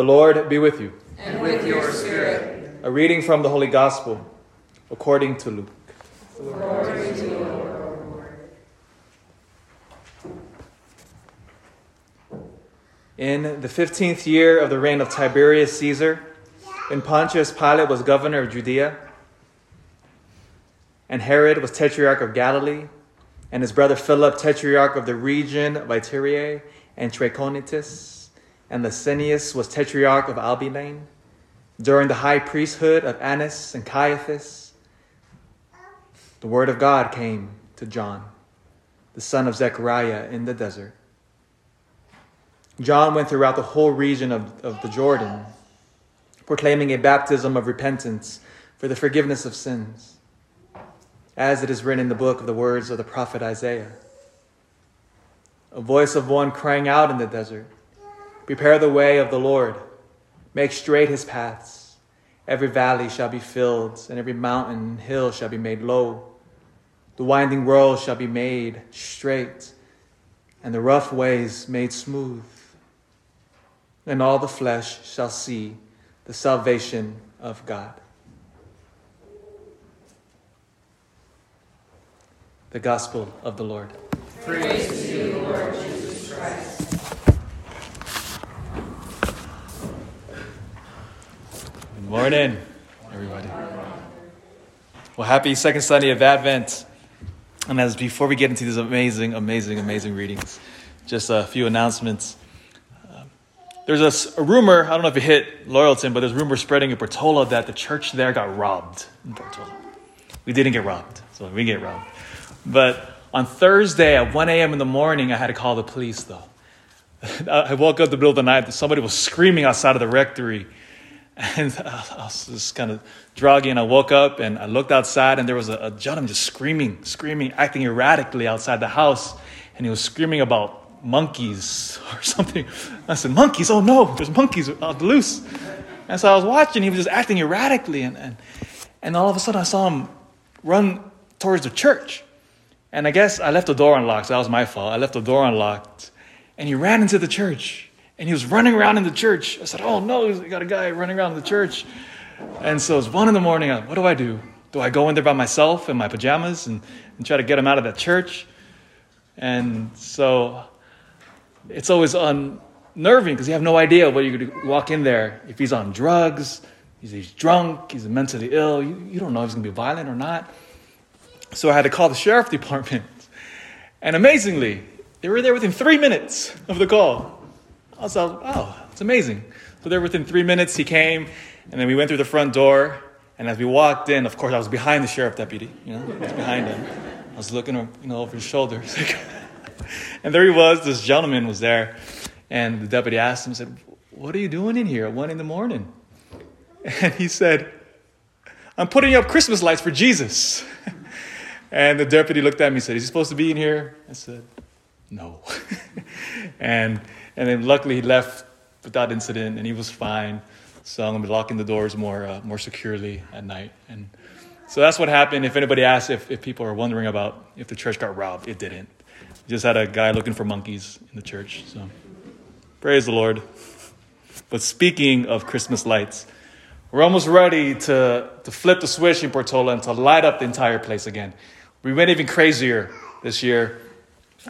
The Lord be with you. And with your spirit. A reading from the Holy Gospel according to Luke. Glory to you, Lord. In the fifteenth year of the reign of Tiberius Caesar, when Pontius Pilate was governor of Judea, and Herod was tetrarch of Galilee, and his brother Philip, tetrarch of the region of Ituraea and Trachonitis, and Lysanias was tetrarch of Abilene, during the high priesthood of Annas and Caiaphas, the word of God came to John, the son of Zechariah, in the desert. John went throughout the whole region of, of the Jordan, proclaiming a baptism of repentance for the forgiveness of sins, as it is written in the book of the words of the prophet Isaiah. A voice of one crying out in the desert Prepare the way of the Lord, make straight his paths. Every valley shall be filled, and every mountain and hill shall be made low. The winding road shall be made straight, and the rough ways made smooth. And all the flesh shall see the salvation of God. The Gospel of the Lord. Praise to you, Lord Jesus Christ. Good morning, everybody. Well, happy second Sunday of Advent. And as before we get into these amazing, amazing, amazing readings, just a few announcements. Um, There's a rumor, I don't know if it hit Loyalton, but there's a rumor spreading in Portola that the church there got robbed in Portola. We didn't get robbed, so we get robbed. But on Thursday at 1 a.m. in the morning, I had to call the police, though. I woke up the middle of the night, somebody was screaming outside of the rectory. And I was just kind of druggy, and I woke up and I looked outside, and there was a, a gentleman just screaming, screaming, acting erratically outside the house. And he was screaming about monkeys or something. I said, Monkeys? Oh no, there's monkeys out loose. And so I was watching, he was just acting erratically. And, and, and all of a sudden, I saw him run towards the church. And I guess I left the door unlocked, so that was my fault. I left the door unlocked, and he ran into the church. And he was running around in the church. I said, Oh no, you got a guy running around in the church. And so it's one in the morning. What do I do? Do I go in there by myself in my pajamas and, and try to get him out of that church? And so it's always unnerving because you have no idea what you're going to walk in there. If he's on drugs, he's, he's drunk, he's mentally ill, you, you don't know if he's going to be violent or not. So I had to call the sheriff department. And amazingly, they were there within three minutes of the call. I was like, oh, it's amazing. So there within three minutes, he came, and then we went through the front door. And as we walked in, of course, I was behind the sheriff deputy, you know, I was behind him. I was looking, you know, over his shoulder. and there he was, this gentleman was there. And the deputy asked him, said, what are you doing in here at one in the morning? And he said, I'm putting up Christmas lights for Jesus. And the deputy looked at me and said, Is he supposed to be in here? I said, No. and, and then luckily he left without incident and he was fine. So I'm to be locking the doors more, uh, more securely at night. And so that's what happened. If anybody asks if, if people are wondering about if the church got robbed, it didn't. We just had a guy looking for monkeys in the church. So praise the Lord. But speaking of Christmas lights, we're almost ready to, to flip the switch in Portola and to light up the entire place again. We went even crazier this year.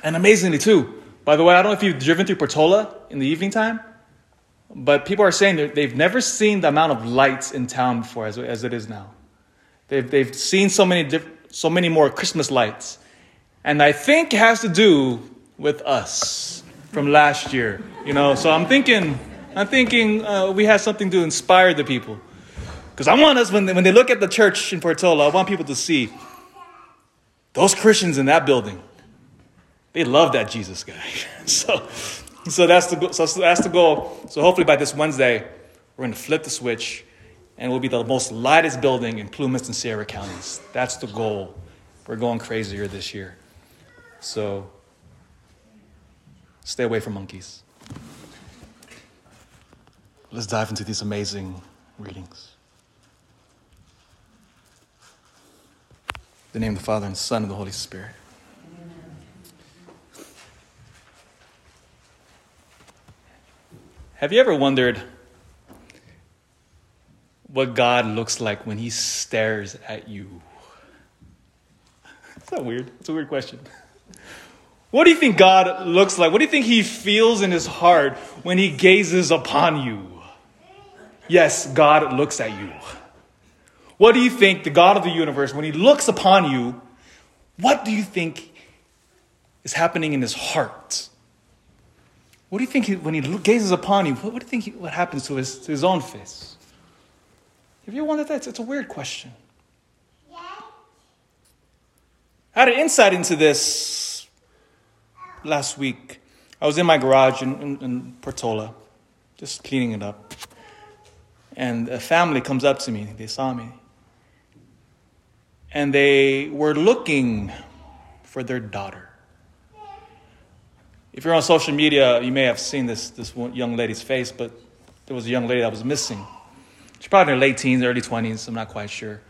And amazingly, too. By the way, I don't know if you've driven through Portola in the evening time, but people are saying they've never seen the amount of lights in town before as, as it is now. They've, they've seen so many, diff- so many more Christmas lights. And I think it has to do with us from last year. You know, so I'm thinking, I'm thinking uh, we had something to inspire the people. Because I want us, when they, when they look at the church in Portola, I want people to see those Christians in that building. They love that Jesus guy. so, so that's the so that's the goal. So hopefully by this Wednesday, we're going to flip the switch, and we'll be the most lightest building in Plumas and Sierra counties. That's the goal. We're going crazier this year. So stay away from monkeys. Let's dive into these amazing readings. In the name of the Father and the Son and the Holy Spirit. Have you ever wondered what God looks like when he stares at you? Is that weird? It's a weird question. What do you think God looks like? What do you think he feels in his heart when he gazes upon you? Yes, God looks at you. What do you think the God of the universe, when he looks upon you, what do you think is happening in his heart? What do you think he, when he gazes upon you, what, what do you think he, what happens to his, to his own face? Have you wondered that? It's a weird question. Yeah. I had an insight into this last week. I was in my garage in, in, in Portola, just cleaning it up. And a family comes up to me. They saw me. And they were looking for their daughter. If you're on social media, you may have seen this, this young lady's face, but there was a young lady that was missing. She's probably in her late teens, early 20s, I'm not quite sure.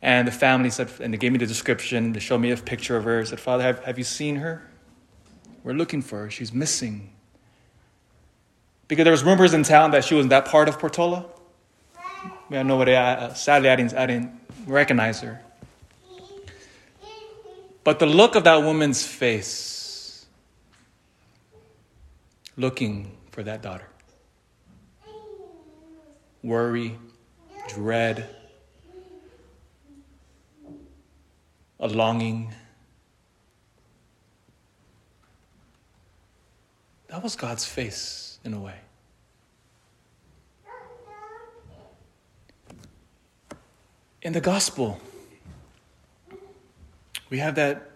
And the family said, and they gave me the description, they showed me a picture of her, said, Father, have, have you seen her? We're looking for her. She's missing. Because there was rumors in town that she was in that part of Portola. We had nobody, uh, sadly, I didn't, I didn't recognize her. But the look of that woman's face, looking for that daughter worry, dread, a longing. That was God's face in a way. In the gospel, we have that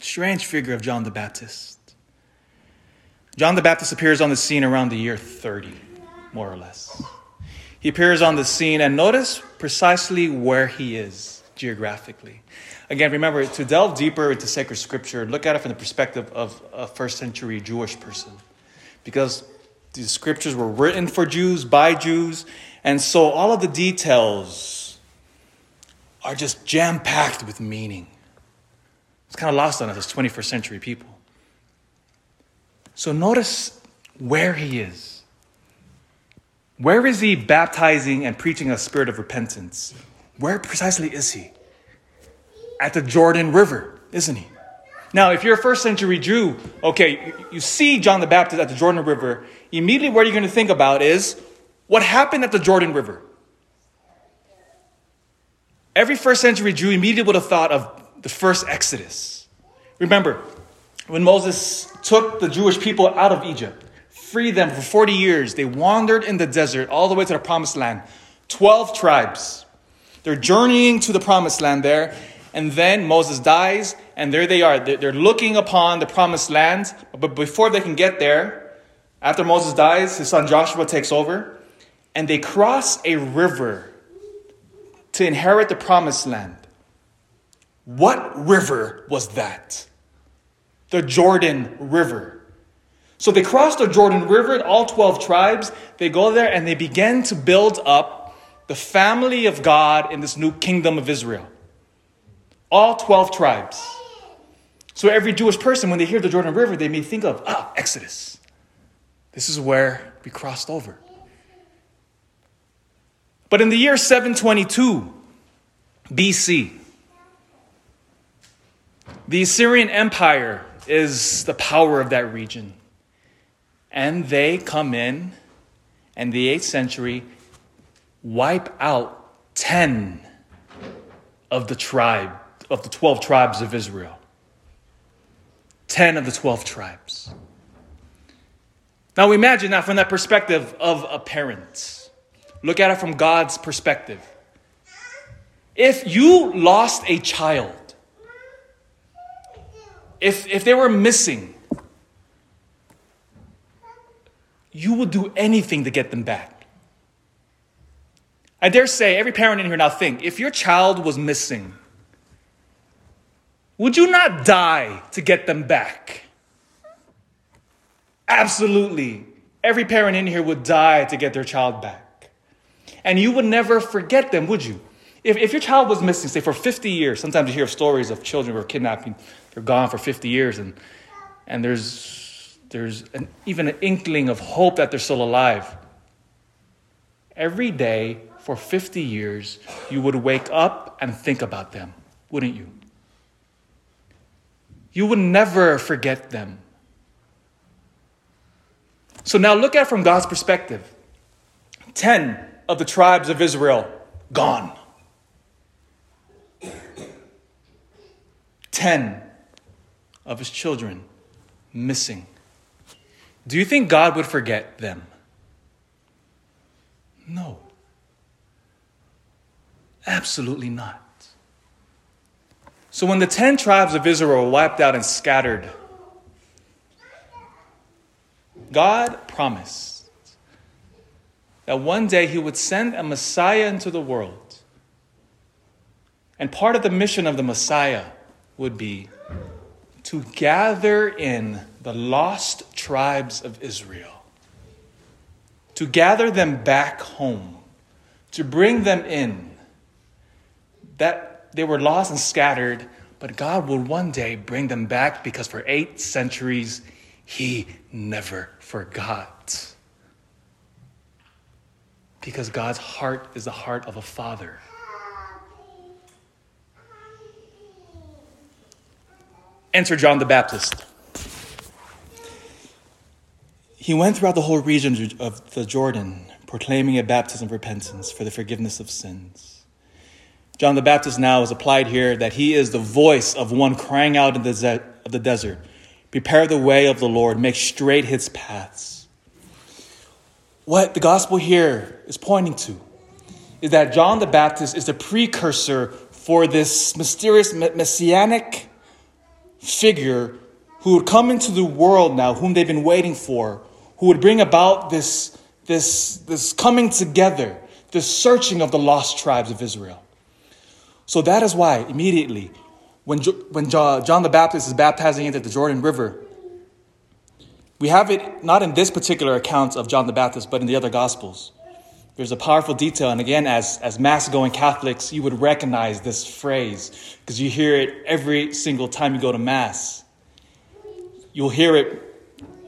strange figure of John the Baptist. John the Baptist appears on the scene around the year 30, more or less. He appears on the scene, and notice precisely where he is geographically. Again, remember, to delve deeper into sacred scripture, look at it from the perspective of a first century Jewish person. Because the scriptures were written for Jews, by Jews, and so all of the details are just jam packed with meaning. It's kind of lost on us as 21st century people. So notice where he is. Where is he baptizing and preaching a spirit of repentance? Where precisely is he? At the Jordan River, isn't he? Now, if you're a first century Jew, okay, you see John the Baptist at the Jordan River, immediately what you're going to think about is what happened at the Jordan River. Every first century Jew immediately would have thought of the first Exodus. Remember, when Moses took the Jewish people out of Egypt, freed them for 40 years. They wandered in the desert all the way to the promised land. 12 tribes. They're journeying to the promised land there. And then Moses dies, and there they are. They're looking upon the promised land. But before they can get there, after Moses dies, his son Joshua takes over, and they cross a river to inherit the promised land. What river was that? The Jordan River. So they cross the Jordan River, all 12 tribes. They go there and they begin to build up the family of God in this new kingdom of Israel. All 12 tribes. So every Jewish person, when they hear the Jordan River, they may think of, ah, Exodus. This is where we crossed over. But in the year 722 BC, the Assyrian Empire is the power of that region. And they come in, and the 8th century wipe out 10 of the tribe, of the 12 tribes of Israel. 10 of the 12 tribes. Now imagine that from that perspective of a parent. Look at it from God's perspective. If you lost a child, if, if they were missing, you will do anything to get them back. I dare say, every parent in here now think if your child was missing, would you not die to get them back? Absolutely. Every parent in here would die to get their child back. And you would never forget them, would you? If, if your child was missing, say for 50 years, sometimes you hear stories of children who are kidnapped, they're gone for 50 years, and, and there's there's an, even an inkling of hope that they're still alive. Every day, for 50 years, you would wake up and think about them, wouldn't you? You would never forget them. So now look at it from God's perspective 10 of the tribes of Israel gone. 10 of his children missing. Do you think God would forget them? No. Absolutely not. So when the 10 tribes of Israel were wiped out and scattered, God promised that one day he would send a Messiah into the world. And part of the mission of the Messiah would be to gather in the lost tribes of Israel, to gather them back home, to bring them in. That they were lost and scattered, but God will one day bring them back because for eight centuries he never forgot. Because God's heart is the heart of a father. Enter John the Baptist. He went throughout the whole region of the Jordan, proclaiming a baptism of repentance for the forgiveness of sins. John the Baptist now is applied here that he is the voice of one crying out in the, of the desert Prepare the way of the Lord, make straight his paths. What the gospel here is pointing to is that John the Baptist is the precursor for this mysterious messianic figure who would come into the world now, whom they've been waiting for, who would bring about this, this, this coming together, this searching of the lost tribes of Israel. So that is why immediately when, when John the Baptist is baptizing into the Jordan River, we have it not in this particular account of John the Baptist, but in the other Gospels. There's a powerful detail, and again, as, as Mass going Catholics, you would recognize this phrase because you hear it every single time you go to Mass. You'll hear it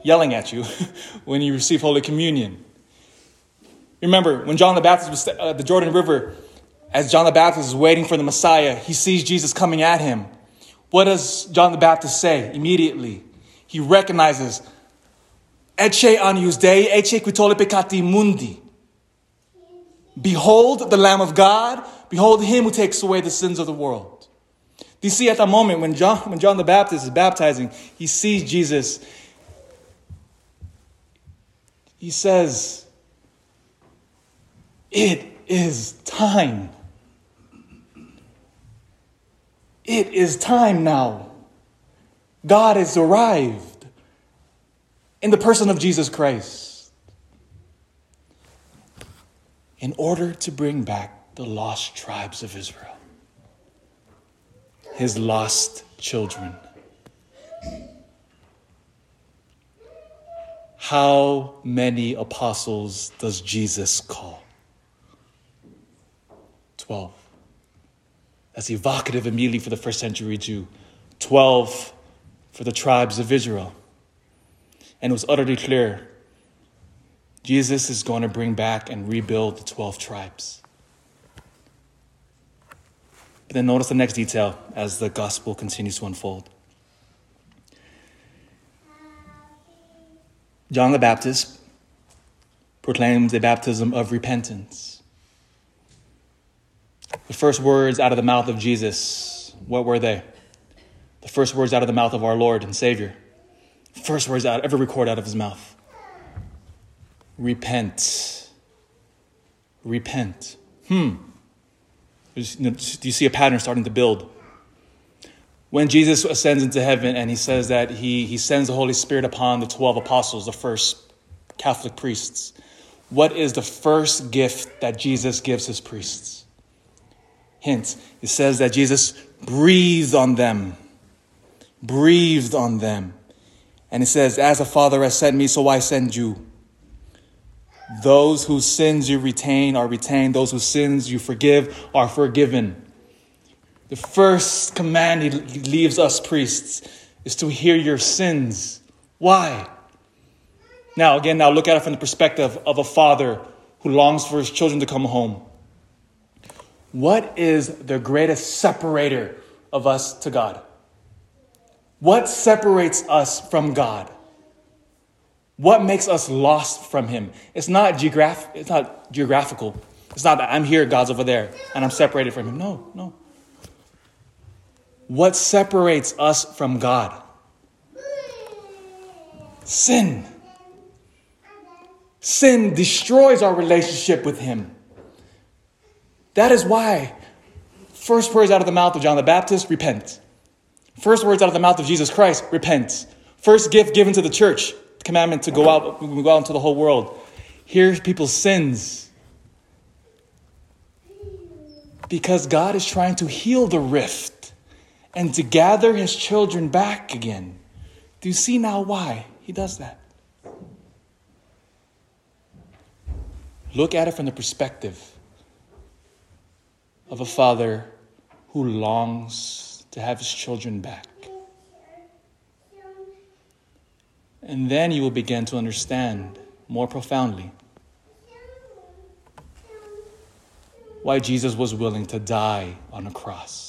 yelling at you when you receive Holy Communion. Remember, when John the Baptist was at uh, the Jordan River, as John the Baptist is waiting for the Messiah, he sees Jesus coming at him. What does John the Baptist say immediately? He recognizes, Ecce agnus Dei, ecce qui tollit peccata mundi. Behold the Lamb of God, behold him who takes away the sins of the world. Do you see at that moment when John, when John the Baptist is baptizing, he sees Jesus. He says, It is time. It is time now. God has arrived in the person of Jesus Christ in order to bring back the lost tribes of Israel, his lost children. How many apostles does Jesus call? Twelve. That's evocative immediately for the first century Jew. 12 for the tribes of Israel. And it was utterly clear Jesus is going to bring back and rebuild the 12 tribes. But then notice the next detail as the gospel continues to unfold. John the Baptist proclaims a baptism of repentance. The first words out of the mouth of Jesus, what were they? The first words out of the mouth of our Lord and Savior. First words out ever recorded out of his mouth. Repent. Repent. Hmm. Do you see a pattern starting to build? When Jesus ascends into heaven and he says that he, he sends the Holy Spirit upon the 12 apostles, the first Catholic priests, what is the first gift that Jesus gives his priests? Hint, it says that Jesus breathed on them. Breathed on them. And it says, As the Father has sent me, so I send you. Those whose sins you retain are retained, those whose sins you forgive are forgiven. The first command he leaves us priests is to hear your sins. Why? Now, again, now look at it from the perspective of a father who longs for his children to come home. What is the greatest separator of us to God? What separates us from God? What makes us lost from Him? It's not, geograph- it's not geographical. It's not that I'm here, God's over there, and I'm separated from Him. No, no. What separates us from God? Sin. Sin destroys our relationship with Him. That is why first words out of the mouth of John the Baptist, repent. First words out of the mouth of Jesus Christ, repent. First gift given to the church, commandment to go out, go out into the whole world. Here's people's sins. Because God is trying to heal the rift and to gather his children back again. Do you see now why he does that? Look at it from the perspective of a father who longs to have his children back. And then you will begin to understand more profoundly why Jesus was willing to die on a cross.